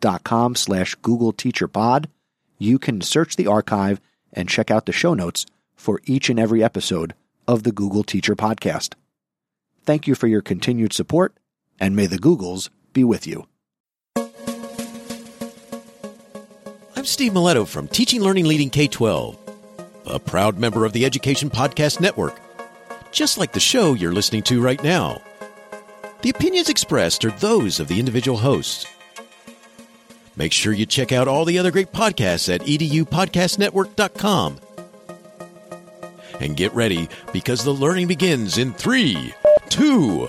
chrisnesi.com slash Google Teacher Pod, you can search the archive and check out the show notes for each and every episode of the Google Teacher Podcast. Thank you for your continued support, and may the Googles be with you. I'm Steve Miletto from Teaching Learning Leading K 12, a proud member of the Education Podcast Network, just like the show you're listening to right now. The opinions expressed are those of the individual hosts. Make sure you check out all the other great podcasts at edupodcastnetwork.com. And get ready because the learning begins in three, two,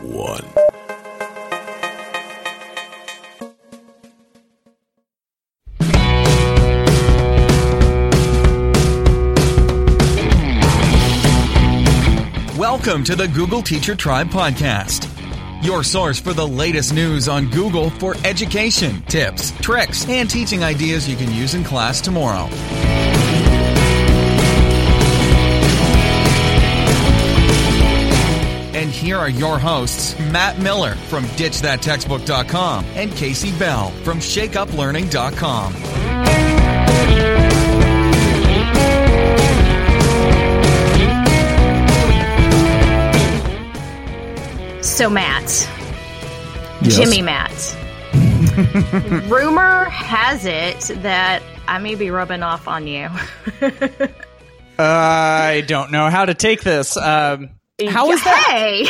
one. Welcome to the Google Teacher Tribe podcast, your source for the latest news on Google for education, tips, tricks, and teaching ideas you can use in class tomorrow. And here are your hosts, Matt Miller from DitchThatTextbook.com and Casey Bell from ShakeUpLearning.com. So, Matt, Yes. Jimmy Matt, rumor has it that I may be rubbing off on you. I don't know how to take this. Um, how is that? Hey,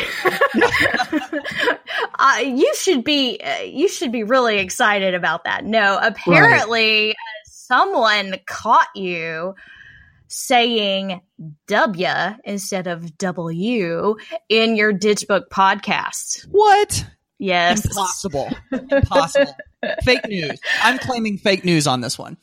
uh, you should be uh, you should be really excited about that. No, apparently uh, someone caught you saying W instead of W in your Ditch Book podcast. What? Yes. Impossible. Impossible. fake news. I'm claiming fake news on this one.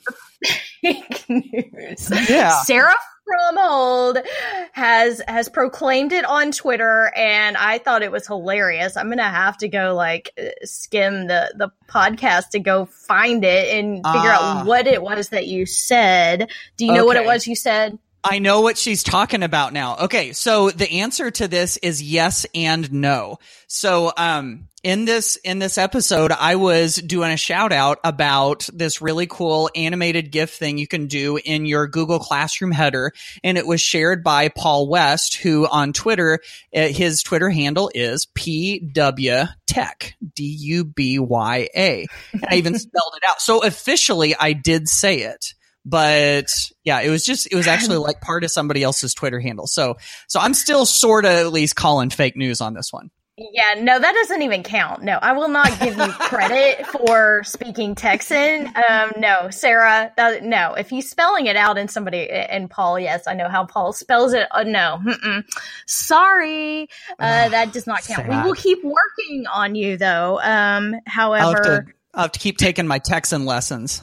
fake news. Yeah. Sarah Fromhold has has proclaimed it on Twitter, and I thought it was hilarious. I'm gonna have to go like skim the the podcast to go find it and figure Ah. out what it was that you said. Do you know what it was you said? I know what she's talking about now. Okay, so the answer to this is yes and no. So, um, in this in this episode, I was doing a shout out about this really cool animated GIF thing you can do in your Google Classroom header, and it was shared by Paul West, who on Twitter, uh, his Twitter handle is PW Tech d u b y a. I even spelled it out. So officially, I did say it but yeah, it was just it was actually like part of somebody else's Twitter handle. So so I'm still sort of at least calling fake news on this one. Yeah, no, that doesn't even count. No, I will not give you credit for speaking Texan. Um, no, Sarah, that, no. If he's spelling it out and somebody, and Paul, yes, I know how Paul spells it. Uh, no, mm-mm. sorry, uh, that does not count. We will keep working on you, though. Um, have however, to I'll have to keep taking my Texan lessons.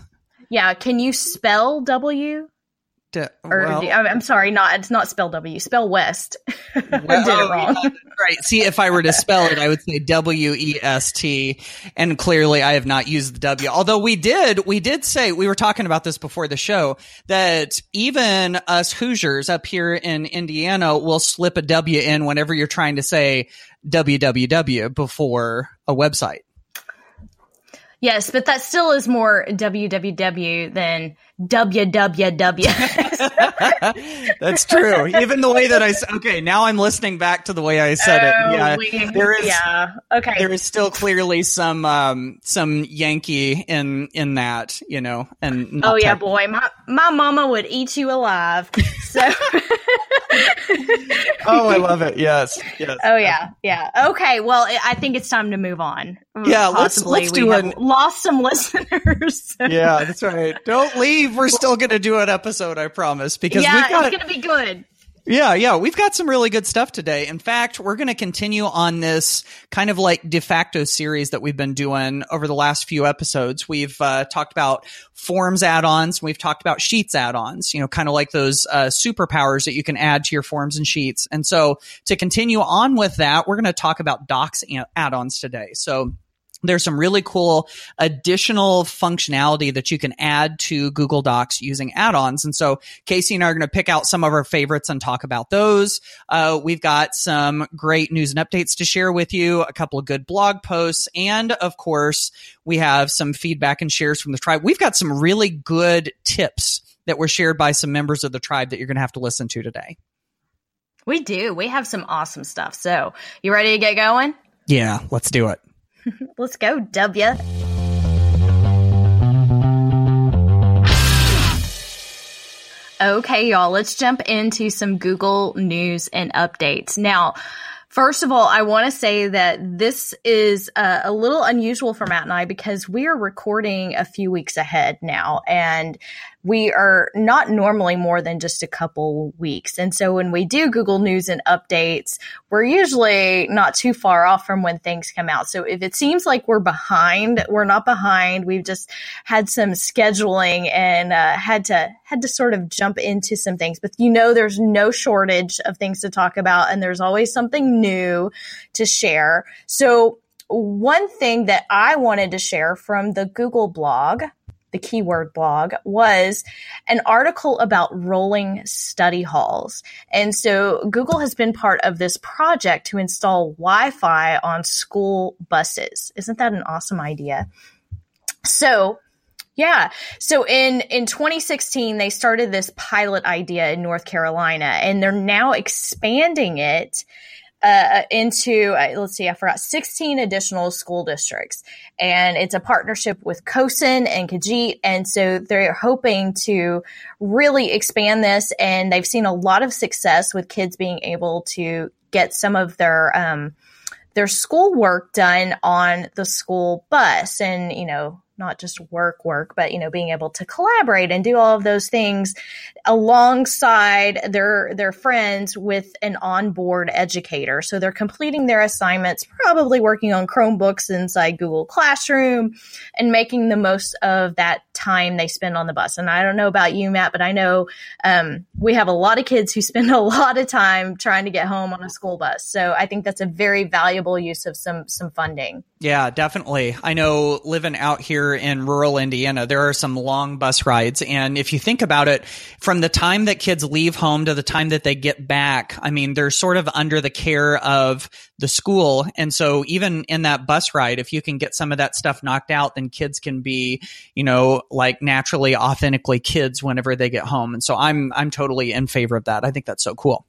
Yeah, can you spell W? To- Or well, do- I'm sorry, not it's not spell W. Spell West. I did it wrong. yeah, right. See, if I were to spell it, I would say W E S T, and clearly I have not used the W. Although we did, we did say we were talking about this before the show that even us Hoosiers up here in Indiana will slip a W in whenever you're trying to say www before a website. Yes, but that still is more www than www. That's true. Even the way that I okay, now I'm listening back to the way I said it. Oh, Yeah, we- there is yeah. Okay. there is still clearly some um some Yankee in in that, you know, and oh yeah, boy, my my mama would eat you alive. So. Oh, I love it. Yes, yes. Oh yeah, yeah. Okay, well, I I think it's time to move on. Yeah, let's- let's we do an- lost some listeners. Yeah, that's right. Don't leave. We're still going to do an episode, I promise, because yeah, we've got it's gonna be good. Yeah, yeah, we've got some really good stuff today. In fact, we're going to continue on this kind of like de facto series that we've been doing over the last few episodes. We've uh, talked about forms add-ons, we've talked about sheets add-ons, you know, kind of like those uh, superpowers that you can add to your forms and sheets. And so to continue on with that, we're going to talk about docs add-ons today. So there's some really cool additional functionality that you can add to Google Docs using add-ons. And so Casey and I are going to pick out some of our favorites and talk about those. Uh, we've got some great news and updates to share with you, a couple of good blog posts, and of course, we have some feedback and shares from the tribe. We've got some really good tips that were shared by some members of the tribe that you're going to have to listen to today. We do. We have some awesome stuff. So, you ready to get going? Yeah, let's do it. Let's go, W. Okay, y'all, let's jump into some Google news and updates. Now, First of all, I want to say that this is uh, a little unusual for Matt and I because we are recording a few weeks ahead now. And we are not normally more than just a couple weeks. And so when we do Google News and updates, we're usually not too far off from when things come out. So if it seems like we're behind, we're not behind. We've just had some scheduling and uh, had to had to sort of jump into some things. But you know, there's no shortage of things to talk about, and there's always something new to share. So one thing that I wanted to share from the Google blog the keyword blog was an article about rolling study halls. And so Google has been part of this project to install Wi-Fi on school buses. Isn't that an awesome idea? So yeah. So in, in 2016, they started this pilot idea in North Carolina and they're now expanding it uh, into uh, let's see, I forgot 16 additional school districts, and it's a partnership with CoSN and Kajeet. and so they're hoping to really expand this, and they've seen a lot of success with kids being able to get some of their um, their schoolwork done on the school bus, and you know not just work work but you know being able to collaborate and do all of those things alongside their their friends with an onboard educator. So they're completing their assignments probably working on chromebooks inside google classroom and making the most of that time they spend on the bus. And i don't know about you matt but i know um, we have a lot of kids who spend a lot of time trying to get home on a school bus. So i think that's a very valuable use of some some funding yeah definitely i know living out here in rural Indiana, there are some long bus rides. And if you think about it, from the time that kids leave home to the time that they get back, I mean, they're sort of under the care of the school. And so even in that bus ride, if you can get some of that stuff knocked out, then kids can be, you know, like naturally, authentically kids whenever they get home. And so I'm, I'm totally in favor of that. I think that's so cool.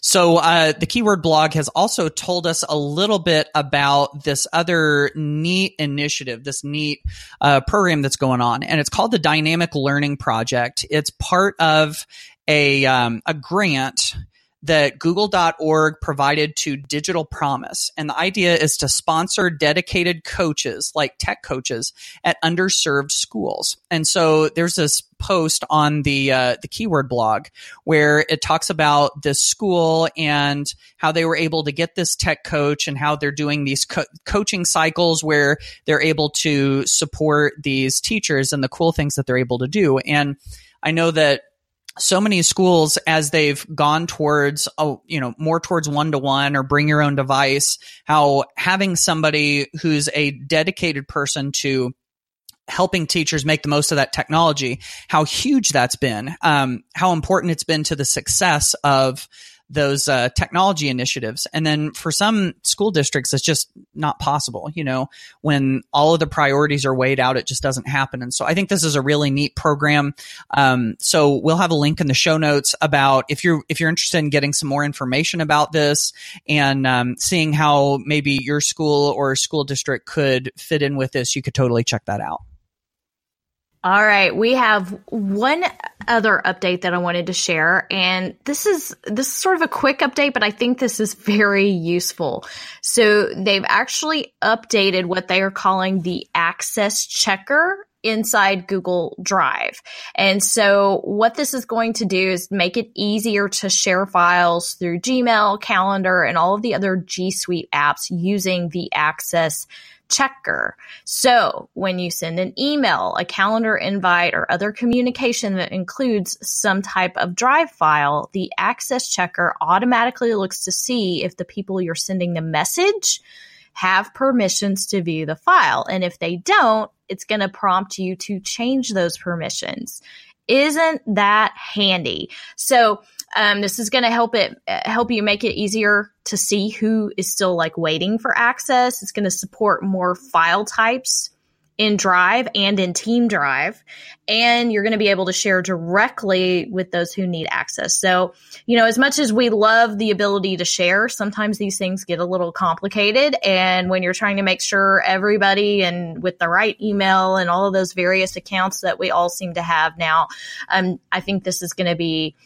So uh, the keyword blog has also told us a little bit about this other neat initiative, this neat uh, program that's going on, and it's called the Dynamic Learning Project. It's part of a um, a grant that google.org provided to Digital Promise. And the idea is to sponsor dedicated coaches, like tech coaches, at underserved schools. And so there's this post on the uh, the keyword blog where it talks about this school and how they were able to get this tech coach and how they're doing these co- coaching cycles where they're able to support these teachers and the cool things that they're able to do. And I know that so many schools as they've gone towards you know more towards one to one or bring your own device how having somebody who's a dedicated person to helping teachers make the most of that technology how huge that's been. Um, how important it's been to the success of those uh, technology initiatives. And then for some school districts, it's just not possible. You know, when all of the priorities are weighed out, it just doesn't happen. And so I think this is a really neat program. Um, so we'll have a link in the show notes about if you're if you're interested in getting some more information about this and um, seeing how maybe your school or school district could fit in with this, you could totally check that out. All right, we have one other update that I wanted to share and this is this is sort of a quick update but I think this is very useful. So they've actually updated what they are calling the access checker inside Google Drive. And so what this is going to do is make it easier to share files through Gmail, Calendar, and all of the other G Suite apps using the Access checker. So when you send an email, a calendar invite, or other communication that includes some type of drive file, the access checker automatically looks to see if the people you're sending the message have permissions to view the file. And if they don't, it's going to prompt you to change those permissions. Isn't that handy? So um, this is going to help it help you make it easier to see who is still like waiting for access. It's going to support more file types in Drive and in Team Drive, and you're going to be able to share directly with those who need access. So, you know, as much as we love the ability to share, sometimes these things get a little complicated. And when you're trying to make sure everybody and with the right email and all of those various accounts that we all seem to have now, um, I think this is going to be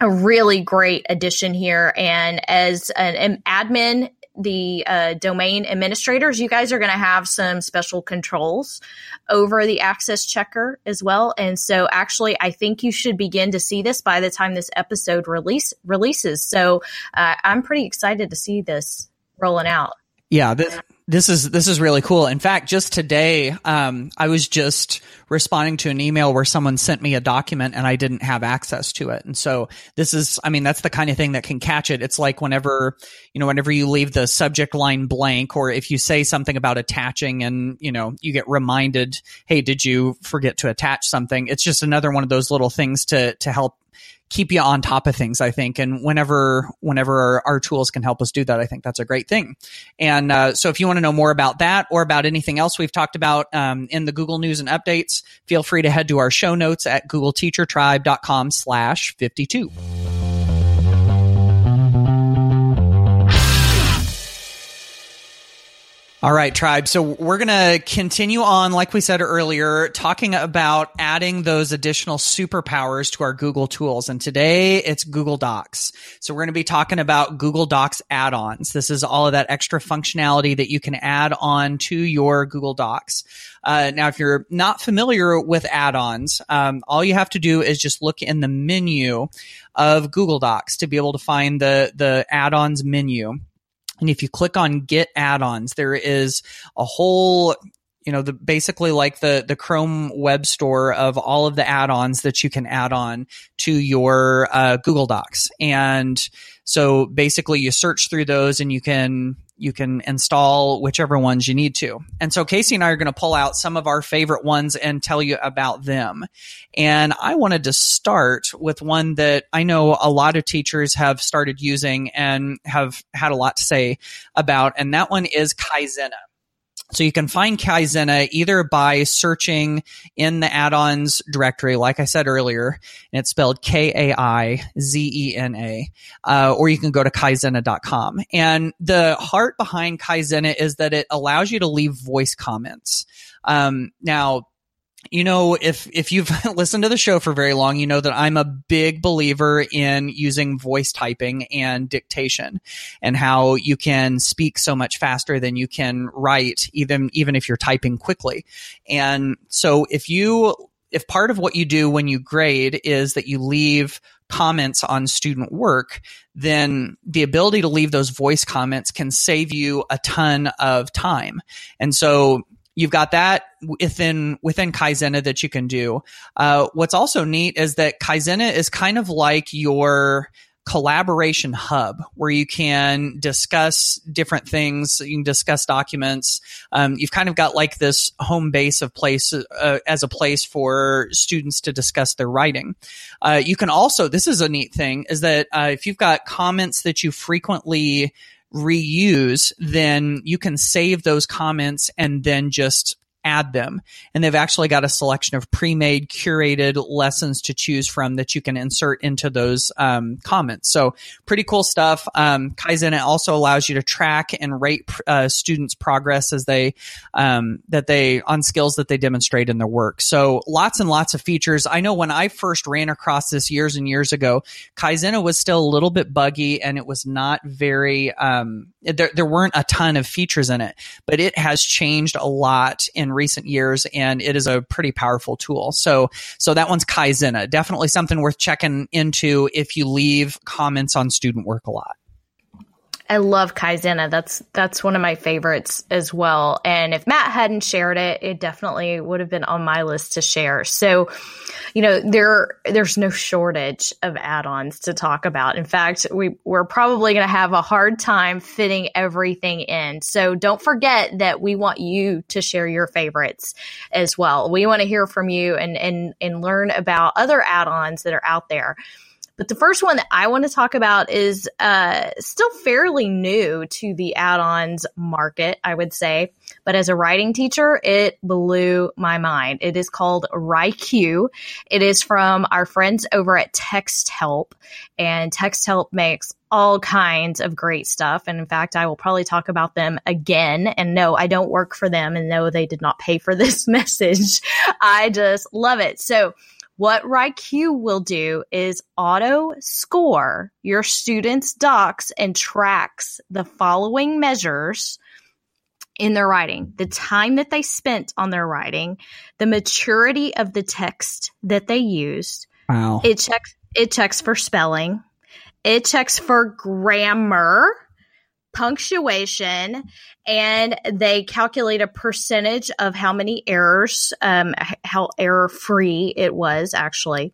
a really great addition here. And as an, an admin, the uh, domain administrators, you guys are going to have some special controls over the access checker as well. And so actually, I think you should begin to see this by the time this episode release releases. So uh, I'm pretty excited to see this rolling out. Yeah, this this is this is really cool. In fact, just today, um, I was just responding to an email where someone sent me a document and I didn't have access to it. And so this is, I mean, that's the kind of thing that can catch it. It's like whenever, you know, whenever you leave the subject line blank, or if you say something about attaching and you know you get reminded, hey, did you forget to attach something? It's just another one of those little things to to help keep you on top of things, I think. And whenever, whenever our, our tools can help us do that, I think that's a great thing. And uh, so if you want to know more about that or about anything else we've talked about um, in the Google News and Updates, feel free to head to our show notes at googleteachertribe.com slash 52. All right, tribe. So we're going to continue on, like we said earlier, talking about adding those additional superpowers to our Google tools. And today it's Google Docs. So we're going to be talking about Google Docs add-ons. This is all of that extra functionality that you can add on to your Google Docs. Uh, now, if you're not familiar with add-ons, um, all you have to do is just look in the menu of Google Docs to be able to find the the add-ons menu and if you click on get add-ons, there is a whole you know the basically like the the chrome web store of all of the add-ons that you can add on to your uh, google docs. And so basically you search through those and you can you can install whichever ones you need to. And so Casey and I are going to pull out some of our favorite ones and tell you about them. And I wanted to start with one that I know a lot of teachers have started using and have had a lot to say about, and that one is Kaizena. So you can find Kaizena either by searching in the add-ons directory, like I said earlier, and it's spelled K-A-I-Z-E-N-A, uh, or you can go to kaizena.com. And the heart behind Kaizena is that it allows you to leave voice comments. Um, now, you know, if, if you've listened to the show for very long, you know that I'm a big believer in using voice typing and dictation and how you can speak so much faster than you can write, even, even if you're typing quickly. And so if you, if part of what you do when you grade is that you leave comments on student work, then the ability to leave those voice comments can save you a ton of time. And so you've got that within within Kaizena that you can do. Uh, what's also neat is that Kaizena is kind of like your collaboration hub where you can discuss different things. You can discuss documents. Um, you've kind of got like this home base of place uh, as a place for students to discuss their writing. Uh, you can also, this is a neat thing, is that uh, if you've got comments that you frequently reuse, then you can save those comments and then just add them. And they've actually got a selection of pre-made curated lessons to choose from that you can insert into those um, comments. So pretty cool stuff. Um, Kaizen also allows you to track and rate uh, students' progress as they um, that they on skills that they demonstrate in their work. So lots and lots of features. I know when I first ran across this years and years ago, Kaizen was still a little bit buggy and it was not very um, there. There weren't a ton of features in it, but it has changed a lot in recent years, and it is a pretty powerful tool. So, so that one's Kaizena. Definitely something worth checking into if you leave comments on student work a lot. I love Kaizena. That's that's one of my favorites as well. And if Matt hadn't shared it, it definitely would have been on my list to share. So, you know, there there's no shortage of add-ons to talk about. In fact, we we're probably going to have a hard time fitting everything in. So, don't forget that we want you to share your favorites as well. We want to hear from you and and and learn about other add-ons that are out there. But the first one that I want to talk about is uh, still fairly new to the add ons market, I would say. But as a writing teacher, it blew my mind. It is called WriQ. It is from our friends over at Texthelp. And Texthelp makes all kinds of great stuff. And in fact, I will probably talk about them again. And no, I don't work for them. And no, they did not pay for this message. I just love it. So, what WriQ will do is auto score your students' docs and tracks the following measures in their writing the time that they spent on their writing, the maturity of the text that they used. Wow. It checks it checks for spelling. It checks for grammar punctuation and they calculate a percentage of how many errors, um, how error free it was actually.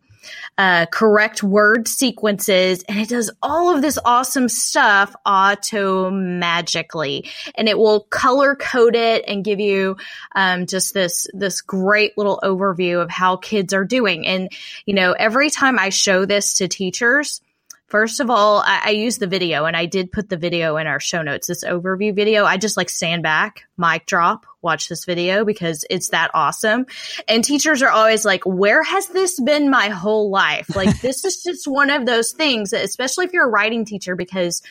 Uh, correct word sequences, and it does all of this awesome stuff auto magically, and it will color code it and give you um, just this this great little overview of how kids are doing. And you know, every time I show this to teachers, First of all, I, I use the video and I did put the video in our show notes, this overview video. I just like stand back, mic drop, watch this video because it's that awesome. And teachers are always like, where has this been my whole life? Like, this is just one of those things, especially if you're a writing teacher, because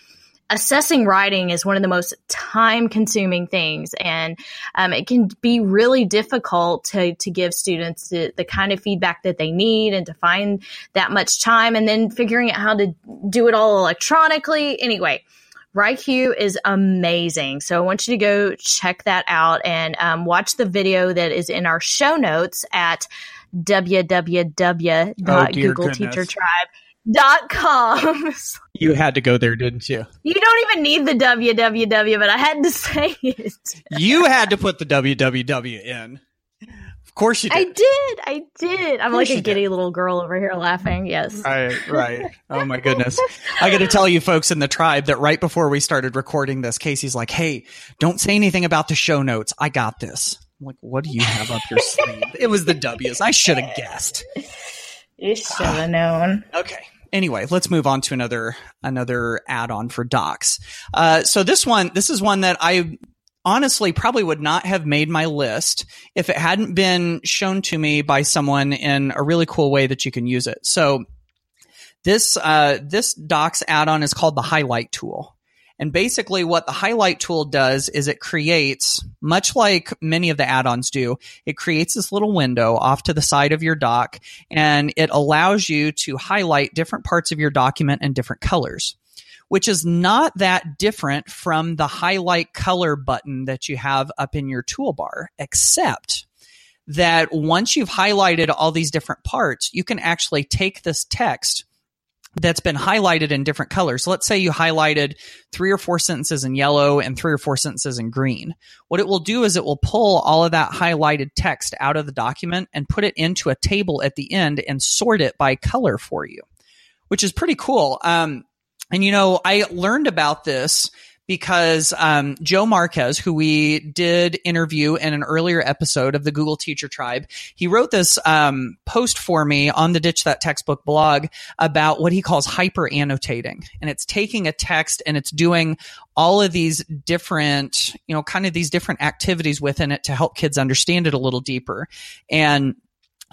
assessing writing is one of the most time consuming things and um, it can be really difficult to, to give students the, the, kind of feedback that they need and to find that much time and then figuring out how to do it all electronically anyway WriQ is amazing. So I want you to go check that out and um, watch the video that is in our show notes at www.googleteachertribe.com. you had to go there, didn't you? You don't even need the www, but I had to say it. you had to put the www in. Of course you did. I did. I did. I'm like a giddy did. little girl over here laughing. Yes. Right, right. Oh my goodness. I got to tell you folks in the tribe that right before we started recording this, Casey's like, "Hey, don't say anything about the show notes. I got this." I'm like, "What do you have up your sleeve?" It was the W's. I should have guessed. You should have known. Okay anyway, let's move on to another another add-on for docs. Uh, so this one, this is one that I honestly probably would not have made my list if it hadn't been shown to me by someone in a really cool way that you can use it. So this uh, this docs add-on is called the highlight tool. And basically what the highlight tool does is it creates, much like many of the add-ons do, it creates this little window off to the side of your doc and it allows you to highlight different parts of your document in different colors which is not that different from the highlight color button that you have up in your toolbar, except that once you've highlighted all these different parts, you can actually take this text that's been highlighted in different colors. So let's say you highlighted three or four sentences in yellow and three or four sentences in green. What it will do is it will pull all of that highlighted text out of the document and put it into a table at the end and sort it by color for you, which is pretty cool. Um, and you know, I learned about this because um, Joe Marquez, who we did interview in an earlier episode of the Google Teacher Tribe, he wrote this um, post for me on the Ditch That Textbook blog about what he calls hyper annotating. And it's taking a text and it's doing all of these different, you know, kind of these different activities within it to help kids understand it a little deeper. And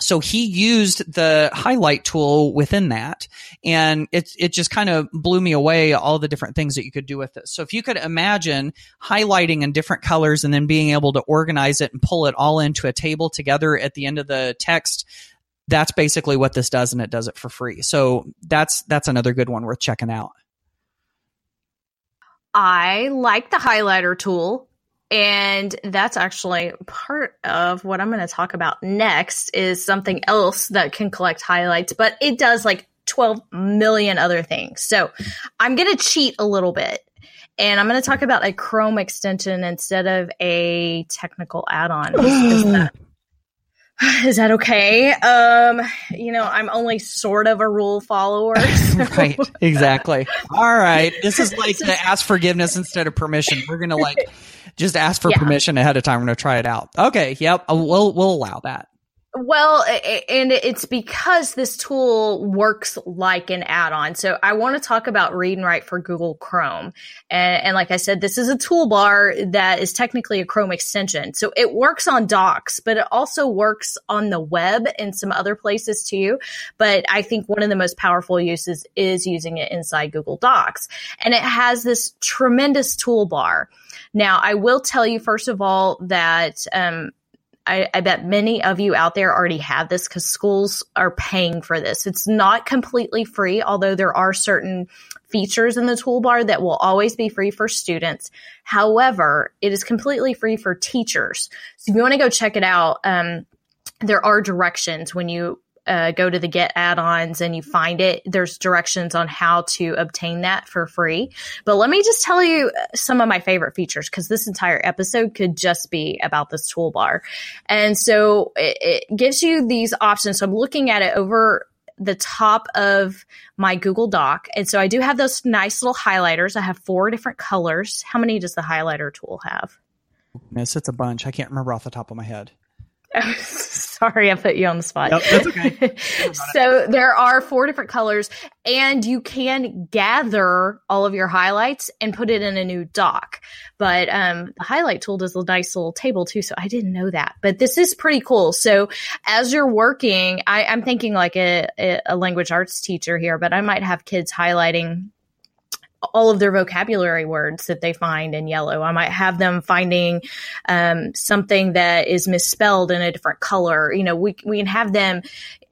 so he used the highlight tool within that and it, it just kind of blew me away all the different things that you could do with this So if you could imagine highlighting in different colors and then being able to organize it and pull it all into a table together at the end of the text, that's basically what this does and it does it for free. So that's, that's another good one worth checking out. I like the highlighter tool and that's actually part of what I'm going to talk about next is something else that can collect highlights, but it does like 12 million other things. So I'm going to cheat a little bit and I'm going to talk about a Chrome extension instead of a technical add-on. is, that, is that okay? Um, you know, I'm only sort of a rule follower. So. right, exactly. All right, this is like to ask forgiveness instead of permission. We're going to like just ask for yeah. permission ahead of time. We're going to try it out. Okay, yep, uh, we'll we'll allow that. Well, and it's because this tool works like an add-on. So I want to talk about read and write for Google Chrome. And, and, like I said, this is a toolbar that is technically a Chrome extension. So it works on docs, but it also works on the web and some other places too. But I think one of the most powerful uses is using it inside Google Docs. And it has this tremendous toolbar. Now, I will tell you, first of all, that, um, I, I, bet many of you out there already have this because schools are paying for this. It's not completely free, although there are certain features in the toolbar that will always be free for students. However, it is completely free for teachers. So if you want to go check it out, um, there are directions when you uh, go to the get add-ons and you find it there's directions on how to obtain that for free but let me just tell you some of my favorite features because this entire episode could just be about this toolbar and so it, it gives you these options so i'm looking at it over the top of my Google Doc. And so I do have those nice little highlighters. I have four different colors. How many does the highlighter tool have? Miss, it's a bunch. I can't remember off the top of my head. Sorry, I put you on the spot. Yep, that's okay. so there are four different colors, and you can gather all of your highlights and put it in a new doc. But um, the highlight tool does a nice little table too, so I didn't know that. But this is pretty cool. So as you're working, I, am thinking like a, a language arts teacher here, but I might have kids highlighting all of their vocabulary words that they find in yellow. I might have them finding um, something that is misspelled in a different color. You know, we we can have them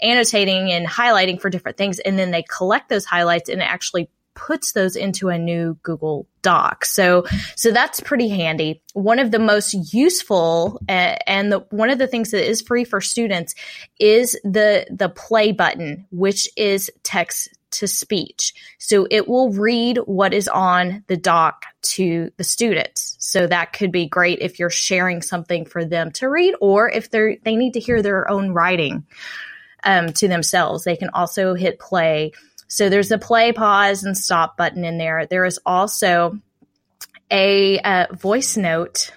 annotating and highlighting for different things, and then they collect those highlights and actually puts those into a new Google Doc. So, so that's pretty handy. One of the most useful uh, and the, one of the things that is free for students is the the play button, which is text to speech. So it will read what is on the doc to the students. So that could be great if you're sharing something for them to read or if they're, they need to hear their own writing um, to themselves. They can also hit play. So there's a play, pause, and stop button in there. There is also a uh, voice note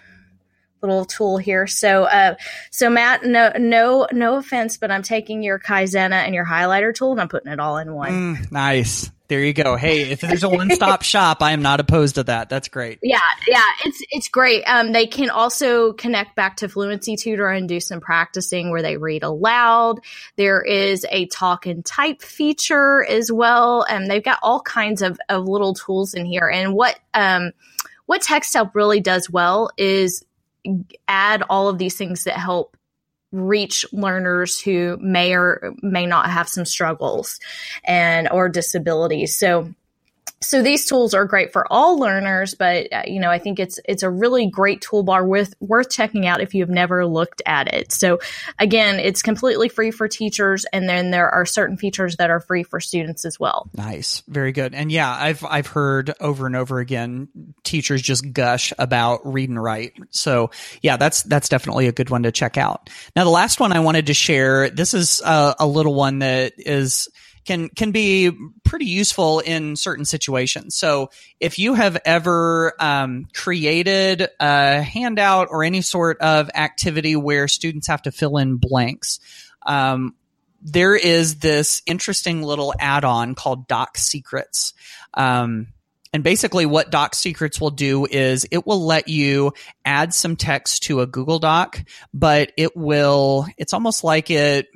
little tool here. So, uh, so Matt, no, no, no offense, but I'm taking your Kaizena and your highlighter tool and I'm putting it all in one. Mm, nice. There you go. Hey, if there's a one-stop shop, I am not opposed to that. That's great. Yeah, yeah, it's it's great. Um, they can also connect back to Fluency Tutor and do some practicing where they read aloud. There is a talk and type feature as well, and they've got all kinds of of little tools in here. And what um what Texthelp really does well is add all of these things that help reach learners who may or may not have some struggles and or disabilities. So so these tools are great for all learners, but uh, you know I think it's it's a really great toolbar with worth checking out if you've never looked at it. So again, it's completely free for teachers, and then there are certain features that are free for students as well. Nice, very good, and yeah, I've I've heard over and over again teachers just gush about read and write. So yeah, that's that's definitely a good one to check out. Now the last one I wanted to share, this is a, a little one that is can can be pretty useful in certain situations. So if you have ever um, created a handout or any sort of activity where students have to fill in blanks, um, there is this interesting little add-on called DocSecrets. Um, and basically what DocSecrets will do is it will let you add some text to a Google Doc, but it will, it's almost like it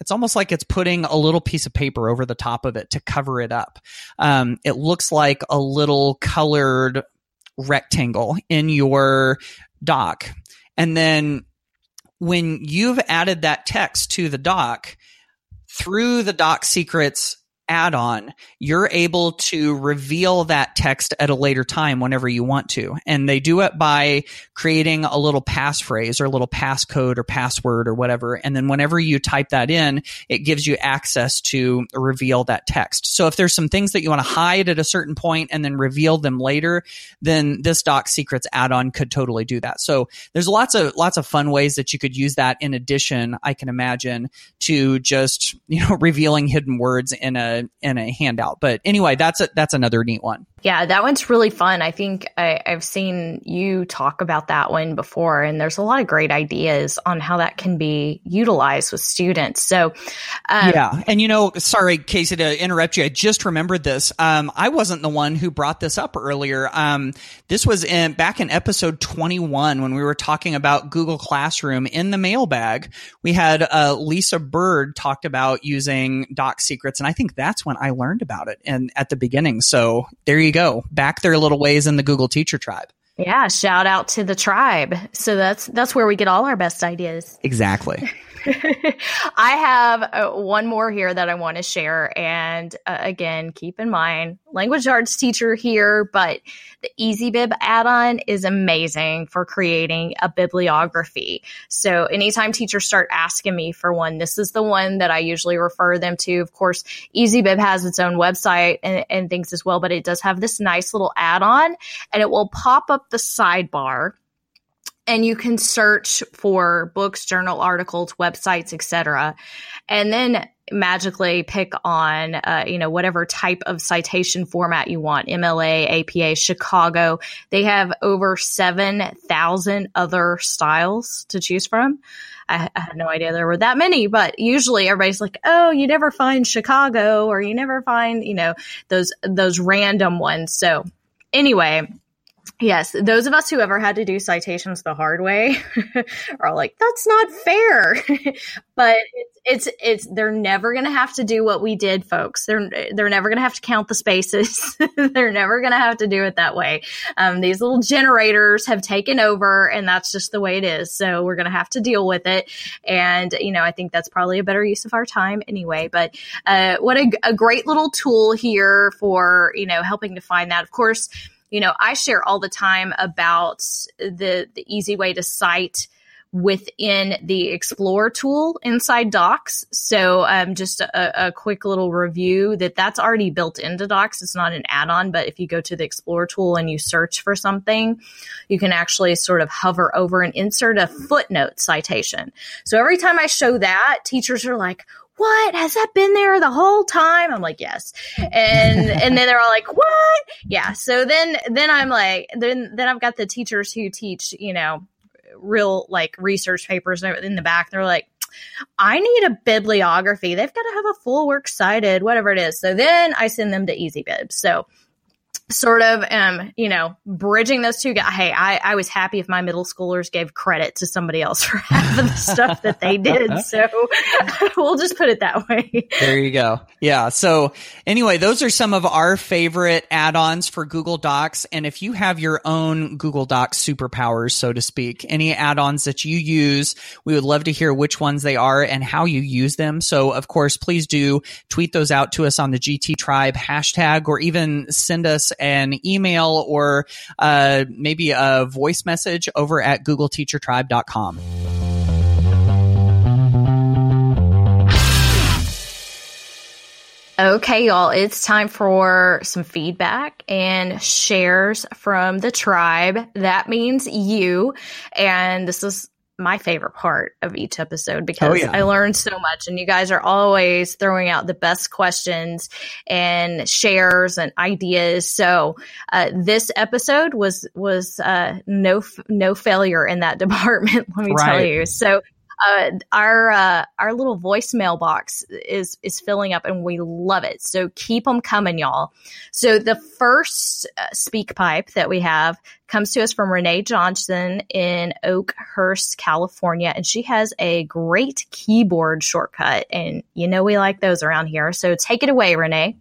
it's almost like it's putting a little piece of paper over the top of it to cover it up. Um, it looks like a little colored rectangle in your doc. And then when you've added that text to the doc, through the doc secrets add on, you're able to reveal that text at a later time whenever you want to. And they do it by creating a little passphrase or a little passcode or password or whatever. And then whenever you type that in, it gives you access to reveal that text. So if there's some things that you want to hide at a certain point and then reveal them later, then this DocSecrets add-on could totally do that. So there's lots of lots of fun ways that you could use that in addition, I can imagine, to just, you know, revealing hidden words in a in a handout. But anyway, that's a, that's another neat one. Yeah, that one's really fun. I think I, have seen you talk about that one before, and there's a lot of great ideas on how that can be utilized with students. So, um, yeah, and you know, sorry, Casey, to interrupt you. I just remembered this. Um, I wasn't the one who brought this up earlier. Um, this was in back in episode 21 when we were talking about Google Classroom in the mailbag. We had uh, Lisa Bird talked about using DocSecrets, and I think that's when I learned about it and at the beginning. So there you go, back their little ways in the Google Teacher Tribe. Yeah, shout out to the tribe. So that's that's where we get all our best ideas. Exactly. I have uh, one more here that I want to share. And uh, again, keep in mind, language arts teacher here, but the EasyBib add on is amazing for creating a bibliography. So anytime teachers start asking me for one, this is the one that I usually refer them to. Of course, EasyBib has its own website and, and things as well, but it does have this nice little add on and it will pop up the sidebar and you can search for books, journal articles, websites, etc. And then magically pick on uh, you know whatever type of citation format you want mla apa chicago they have over 7000 other styles to choose from I, I, had no idea there were that many but usually everybody's like oh you never find chicago or you never find you know those those random ones so anyway Yes, those of us who ever had to do citations the hard way are like, that's not fair. but it's, it's, it's, they're never going to have to do what we did, folks. They're, they're never going to have to count the spaces. they're never going to have to do it that way. Um, these little generators have taken over and that's just the way it is. So we're going to have to deal with it. And, you know, I think that's probably a better use of our time anyway. But, uh, what a, a great little tool here for, you know, helping to find that. Of course, you know, I share all the time about the the easy way to cite within the Explore tool inside Docs. So, um, just a, a, quick little review that that's already built into Docs. It's not an add-on, but if you go to the Explore tool and you search for something, you can actually sort of hover over and insert a footnote citation. So every time I show that, teachers are like, what has that been there the whole time i'm like yes and and then they're all like what yeah so then then i'm like then then i've got the teachers who teach you know real like research papers in the back they're like I need a bibliography. They've got to have a full works cited, whatever it is. So then I send them to EasyBib. So sort of um you know bridging those two. Guys hey I, I was happy if my middle schoolers gave credit to somebody else for half of the stuff that they did. So we'll just put it that way. There you go. Yeah. So anyway those are some of our favorite add-ons for google docs. And if you have your own google docs superpowers so to speak any add-ons that you use we would love to hear which ones they are and how you use them. So of course please do tweet those out to us on the gt tribe hashtag or even send us an email or uh, maybe a voice message over at googleteachertribe.com. Okay, y'all, it's time for some feedback and shares from the tribe. That means you. And this is my favorite part of each episode because oh, yeah. I learned so much and you guys are always throwing out the best questions and shares and ideas. So, uh, this episode was, was, uh, no, no failure in that department. Let me right. tell you. So, uh, our uh, our little voicemail box is is filling up, and we love it. So keep them coming, y'all. So the first uh, SpeakPipe that we have comes to us from Renee Johnson in Oakhurst, California, and she has a great keyboard shortcut, and you know we like those around here. So take it away, Renee.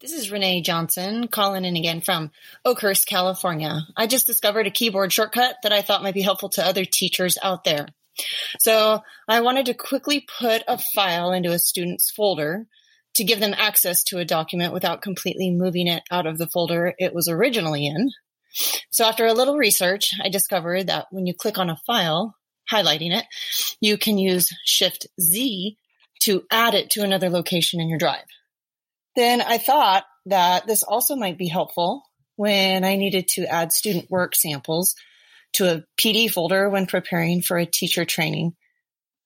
This is Renee Johnson calling in again from Oakhurst, California. I just discovered a keyboard shortcut that I thought might be helpful to other teachers out there. So I wanted to quickly put a file into a student's folder to give them access to a document without completely moving it out of the folder it was originally in. So after a little research, I discovered that when you click on a file, highlighting it, you can use Shift Z to add it to another location in your drive. Then I thought that this also might be helpful when I needed to add student work samples to a PD folder when preparing for a teacher training,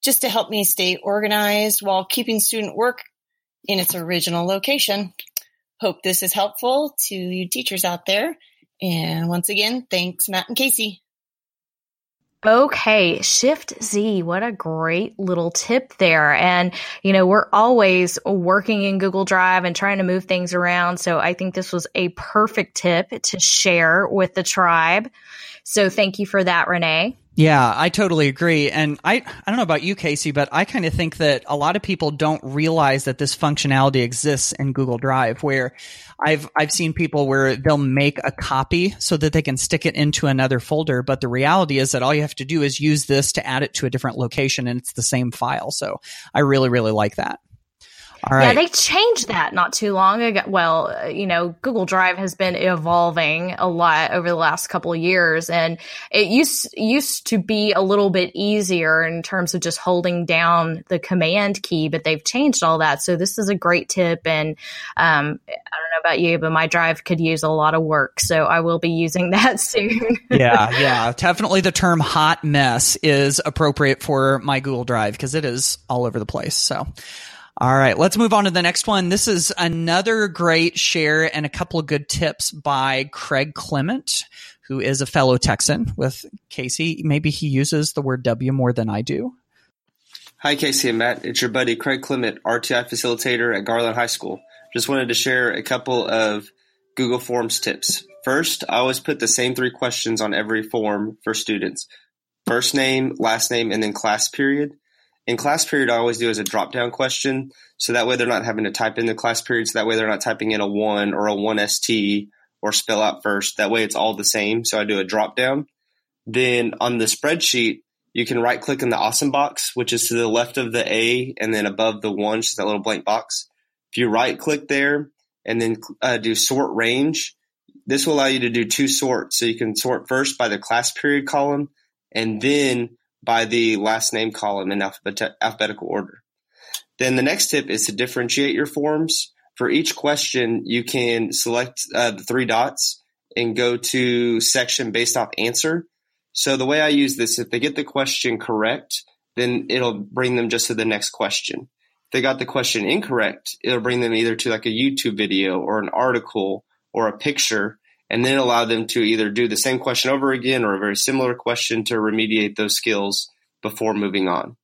just to help me stay organized while keeping student work in its original location. Hope this is helpful to you teachers out there. And once again, thanks, Matt and Casey. Okay, Shift Z. What a great little tip there. And, you know, we're always working in Google Drive and trying to move things around. So I think this was a perfect tip to share with the tribe. So thank you for that, Renee. Yeah, I totally agree. And I, I don't know about you, Casey, but I kind of think that a lot of people don't realize that this functionality exists in Google Drive where I've, I've seen people where they'll make a copy so that they can stick it into another folder. But the reality is that all you have to do is use this to add it to a different location and it's the same file. So I really, really like that. All right. Yeah, they changed that not too long ago. Well, uh, you know, Google Drive has been evolving a lot over the last couple of years, and it used used to be a little bit easier in terms of just holding down the command key, but they've changed all that. So this is a great tip, and um, I don't know about you, but my drive could use a lot of work, so I will be using that soon. yeah, yeah, definitely. The term "hot mess" is appropriate for my Google Drive because it is all over the place. So. All right, let's move on to the next one. This is another great share and a couple of good tips by Craig Klement, who is a fellow Texan with Casey. Maybe he uses the word W more than I do. Hi, Casey and Matt. It's your buddy Craig Klement, RTI facilitator at Garland High School. Just wanted to share a couple of Google Forms tips. First, I always put the same three questions on every form for students first name, last name, and then class period. In class period, I always do as a drop down question. So that way they're not having to type in the class period. So that way they're not typing in a one or a one ST or spell out first. That way it's all the same. So I do a drop down. Then on the spreadsheet, you can right click in the awesome box, which is to the left of the A and then above the one, just that little blank box. If you right click there and then uh, do sort range, this will allow you to do two sorts. So you can sort first by the class period column and then by the last name column in alphabet- alphabetical order. Then the next tip is to differentiate your forms. For each question, you can select uh, the three dots and go to section based off answer. So the way I use this, if they get the question correct, then it'll bring them just to the next question. If they got the question incorrect, it'll bring them either to like a YouTube video or an article or a picture and then allow them to either do the same question over again or a very similar question to remediate those skills before moving on.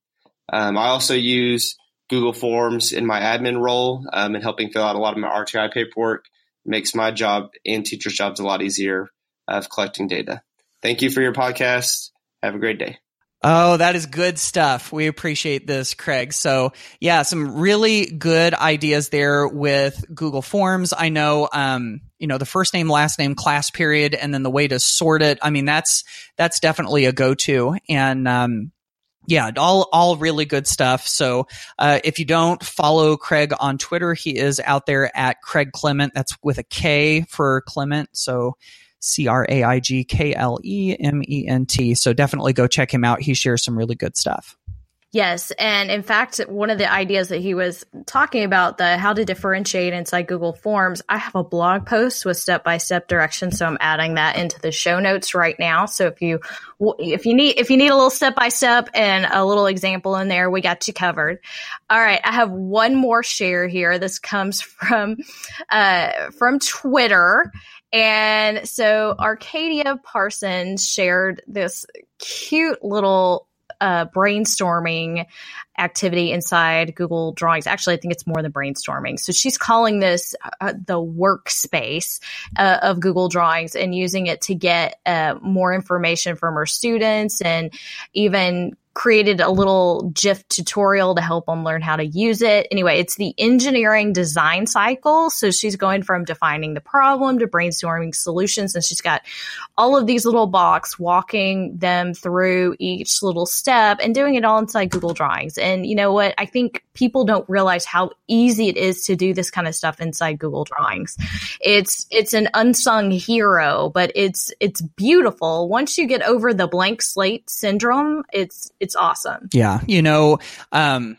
Um, I also use Google Forms in my admin role um, and helping fill out a lot of my RTI paperwork it makes my job and teachers' jobs a lot easier of collecting data. Thank you for your podcast. Have a great day. Oh, that is good stuff. We appreciate this, Craig. So yeah, some really good ideas there with Google Forms. I know, um, you know, the first name, last name, class period, and then the way to sort it. I mean, that's, that's definitely a go-to. And, um, yeah, all all really good stuff. So uh, if you don't follow Craig on Twitter, he is out there at Craig Klement. That's with a K for Klement. So C R A I G K L E M E N T. So definitely go check him out. He shares some really good stuff. Yes, and in fact, one of the ideas that he was talking about the how to differentiate inside Google Forms, I have a blog post with step by step directions, so I'm adding that into the show notes right now. So if you if you need if you need a little step by step and a little example in there, we got you covered. All right, I have one more share here. This comes from uh, from Twitter. And so Arcadia Parsons shared this cute little uh, brainstorming activity inside Google Drawings. Actually, I think it's more than brainstorming. So she's calling this uh, the workspace uh, of Google Drawings and using it to get uh, more information from her students and even created a little GIF tutorial to help them learn how to use it. Anyway, it's the engineering design cycle. So she's going from defining the problem to brainstorming solutions. And she's got all of these little blocks walking them through each little step and doing it all inside Google Drawings. And you know what? I think people don't realize how easy it is to do this kind of stuff inside Google Drawings. It's it's an unsung hero, but it's it's beautiful. Once you get over the blank slate syndrome, it's it's awesome. Yeah, you know, um,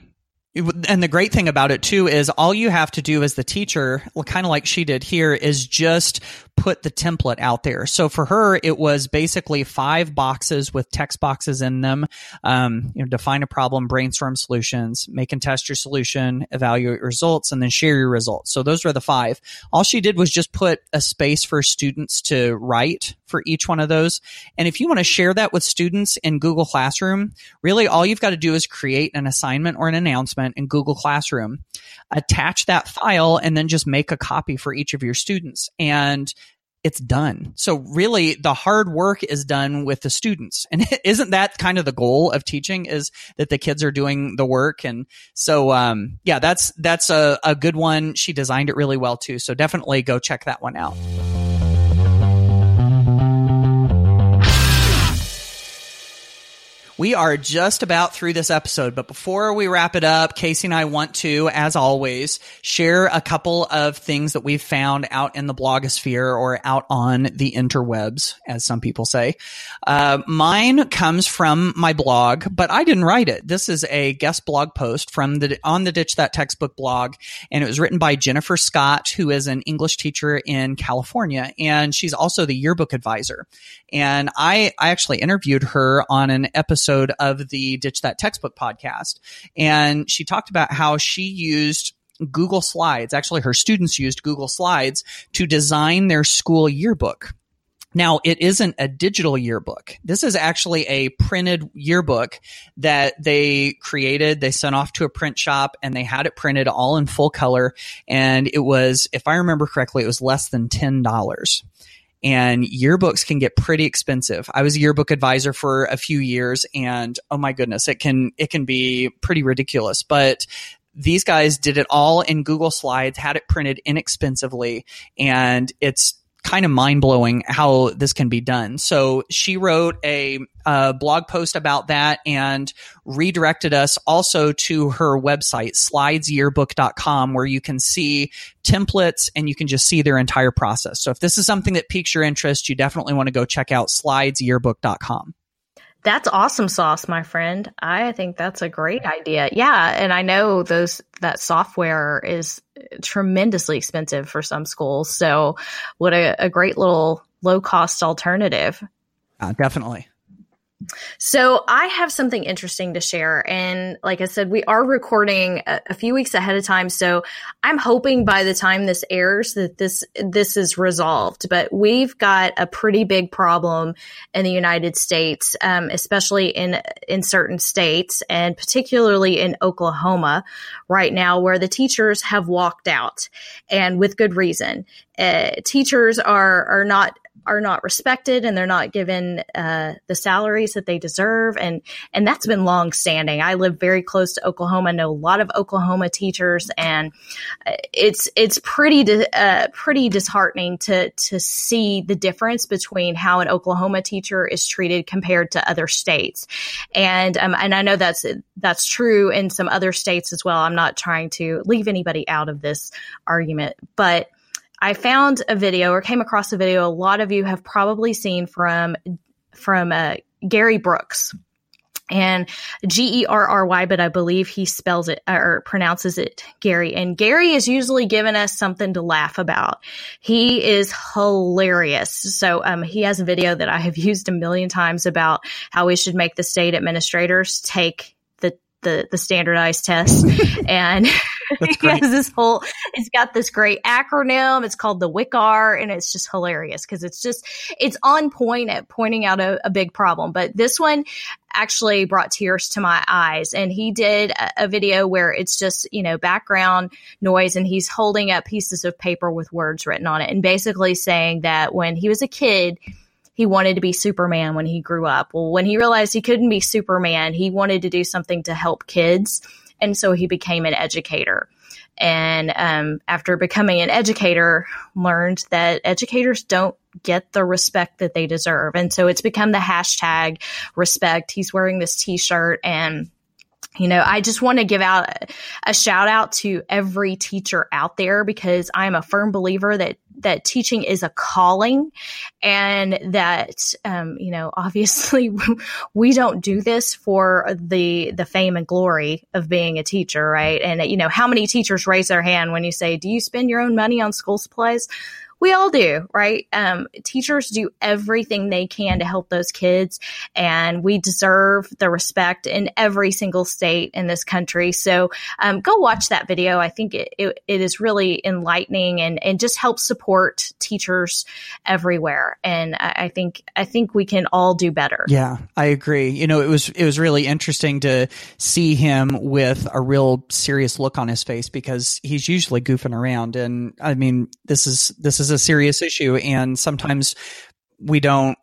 and the great thing about it too is all you have to do as the teacher, kind of like she did here, is just put the template out there. So for her, it was basically five boxes with text boxes in them. Um, you know, define a problem, brainstorm solutions, make and test your solution, evaluate results, and then share your results. So those were the five. All she did was just put a space for students to write for each one of those. And if you want to share that with students in Google Classroom, really all you've got to do is create an assignment or an announcement in Google Classroom, attach that file, and then just make a copy for each of your students. And it's done. So really the hard work is done with the students. And isn't that kind of the goal of teaching is that the kids are doing the work? And so, um, yeah, that's, that's a, a good one. She designed it really well too. So definitely go check that one out. We are just about through this episode, but before we wrap it up, Casey and I want to, as always, share a couple of things that we've found out in the blogosphere or out on the interwebs, as some people say. Uh, mine comes from my blog, but I didn't write it. This is a guest blog post from the on the Ditch That Textbook blog, and it was written by Jennifer Scott, who is an English teacher in California, and she's also the yearbook advisor. And I, I actually interviewed her on an episode of the Ditch That Textbook podcast. And she talked about how she used Google Slides. Actually, her students used Google Slides to design their school yearbook. Now, it isn't a digital yearbook. This is actually a printed yearbook that they created. They sent off to a print shop and they had it printed all in full color. And it was, if I remember correctly, it was less than $10 and yearbooks can get pretty expensive. I was a yearbook advisor for a few years and oh my goodness, it can it can be pretty ridiculous, but these guys did it all in Google Slides, had it printed inexpensively, and it's kind of mind blowing how this can be done. So she wrote a, a, blog post about that and redirected us also to her website, slidesyearbook.com, where you can see templates and you can just see their entire process. So if this is something that piques your interest, you definitely want to go check out slidesyearbook.com. That's awesome sauce, my friend. I think that's a great idea. Yeah, and I know those that software is tremendously expensive for some schools. So, what a, a great little low cost alternative. Uh, definitely. So I have something interesting to share. And like I said, we are recording a, a, few weeks ahead of time. So I'm hoping by the time this airs that this, this is resolved. But we've got a pretty big problem in the United States, um, especially in, in certain states and particularly in Oklahoma right now where the teachers have walked out and with good reason. Uh, teachers are, are not are not respected and they're not given uh, the salaries that they deserve. And and that's been long standing i live very close to oklahoma know a lot of oklahoma teachers and uh, it's it's pretty di- uh, pretty disheartening to to see the difference between how an oklahoma teacher is treated compared to other states. And um, and i know that's that's true in some other states as well. I'm not trying to leave anybody out of this argument but I found a video or came across a video a lot of you have probably seen from from uh, Gerry Brooks and G E R R Y, but I believe he spells it or pronounces it Gary. And Gary is usually giving us something to laugh about. He is hilarious. So um, he has a video that I have used a million times about how we should make the state administrators take the the, standardized tests and he has this whole, it's got this great acronym. It's called the WICAR and it's just hilarious because it's just, it's on point at pointing out a, a, big problem. But this one actually brought tears to my eyes. And he did a, a video where it's just, you know, background noise and he's holding up pieces of paper with words written on it and basically saying that when he was a kid, he wanted to be Superman when he grew up. Well, when he realized he couldn't be Superman, he wanted to do something to help kids. And so he became an educator. And um, after becoming an educator, learned that educators don't get the respect that they deserve. And so it's become the hashtag respect. He's wearing this t shirt and you know, I just want to give out a shout out to every teacher out there because I'm a firm believer that that teaching is a calling and that um, you know obviously we don't do this for the the fame and glory of being a teacher right? And you know how many teachers raise their hand when you say do you spend your own money on school supplies we all do, right? Um, teachers do everything they can to help those kids, and we deserve the respect in every single state in this country. So um, go watch that video. I think it, it, it is really enlightening and, and just helps support teachers everywhere. And I, I think I think we can all do better. Yeah, I agree. You know, it was it was really interesting to see him with a real serious look on his face because he's usually goofing around, and I mean, this is this is is a serious issue, and sometimes we don't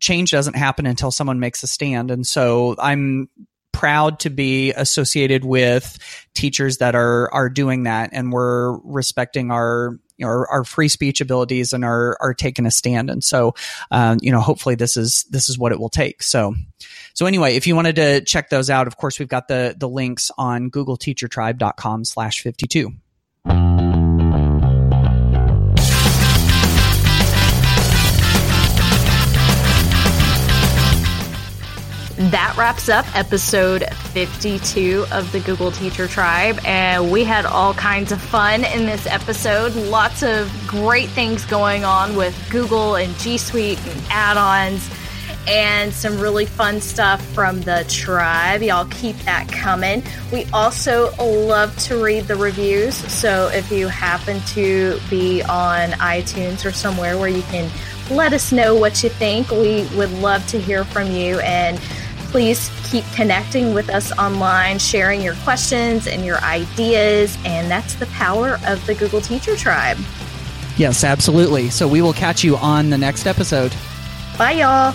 change doesn't happen until someone makes a stand. And so I'm proud to be associated with teachers that are are doing that, and we're respecting our you know, our, our, free speech abilities and are are taking a stand. And so, um, you know, hopefully this is this is what it will take. So, so anyway, if you wanted to check those out, of course, we've got the the links on googleteachertribe.com slash 52. That wraps up episode 52 of the Google Teacher Tribe. And we had all kinds of fun in this episode. Lots of great things going on with Google and G Suite and add ons, and some really fun stuff from the tribe. Y'all keep that coming. We also love to read the reviews. So if you happen to be on iTunes or somewhere where you can let us know what you think, we would love to hear from you. And Please keep connecting with us online, sharing your questions and your ideas. And that's the power of the Google Teacher Tribe. Yes, absolutely. So we will catch you on the next episode. Bye, y'all.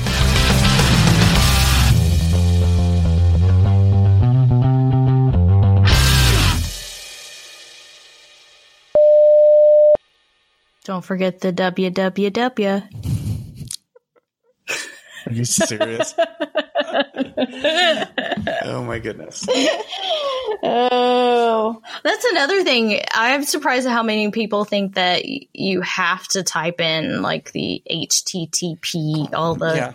Don't forget the www. Are you serious? oh my goodness. Oh, that's another thing. I'm surprised at how many people think that you have to type in like the HTTP, all the. Yeah.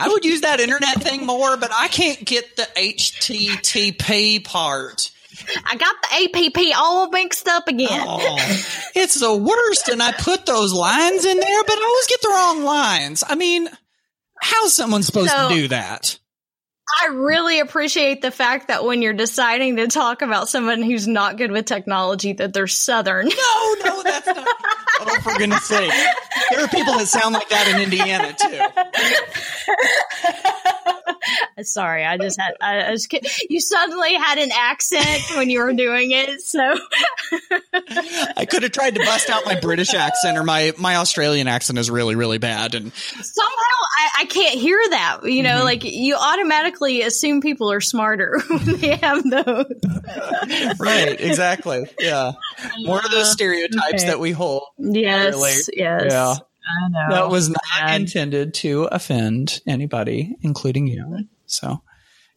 I would use that internet thing more, but I can't get the HTTP part. I got the APP all mixed up again. Oh, it's the worst. And I put those lines in there, but I always get the wrong lines. I mean, how's someone supposed so, to do that? I really appreciate the fact that when you're deciding to talk about someone who's not good with technology, that they're Southern. No, no, that's not. oh, for goodness sake. There are people that sound like that in Indiana, too. Sorry, I just had I, I was you suddenly had an accent when you were doing it, so I could have tried to bust out my British accent or my my Australian accent is really really bad, and somehow I, I can't hear that. You know, mm-hmm. like you automatically assume people are smarter when they have those. right, exactly. Yeah, more of those uh, stereotypes okay. that we hold. Yes, really. yes. Yeah. I know. That was not intended to offend anybody, including you. So,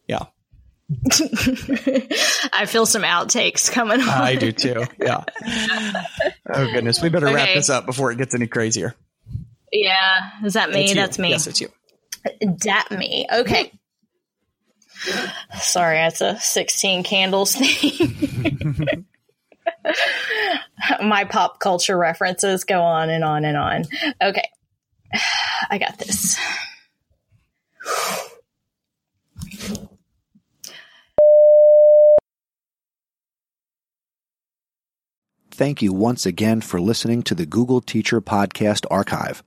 yeah. I feel some outtakes coming on. I do too. Yeah. Oh goodness, we better okay. wrap this up before it gets any crazier. Yeah, is that me? That's me. Yes, it's you. That me. Okay. Sorry, that's a sixteen candles thing. My pop culture references go on and on and on. Okay. I got this. Thank you once again for listening to the Google Teacher Podcast Archive.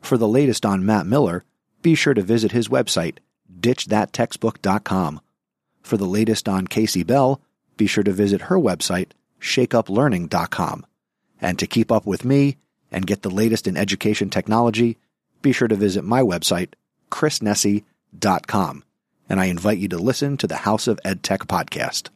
For the latest on Matt Miller, be sure to visit his website, ditchthattextbook.com. For the latest on Casey Bell, be sure to visit her website, shakeuplearning.com. And to keep up with me and get the latest in education technology, be sure to visit my website, chrisnesi.com. And I invite you to listen to the House of EdTech podcast.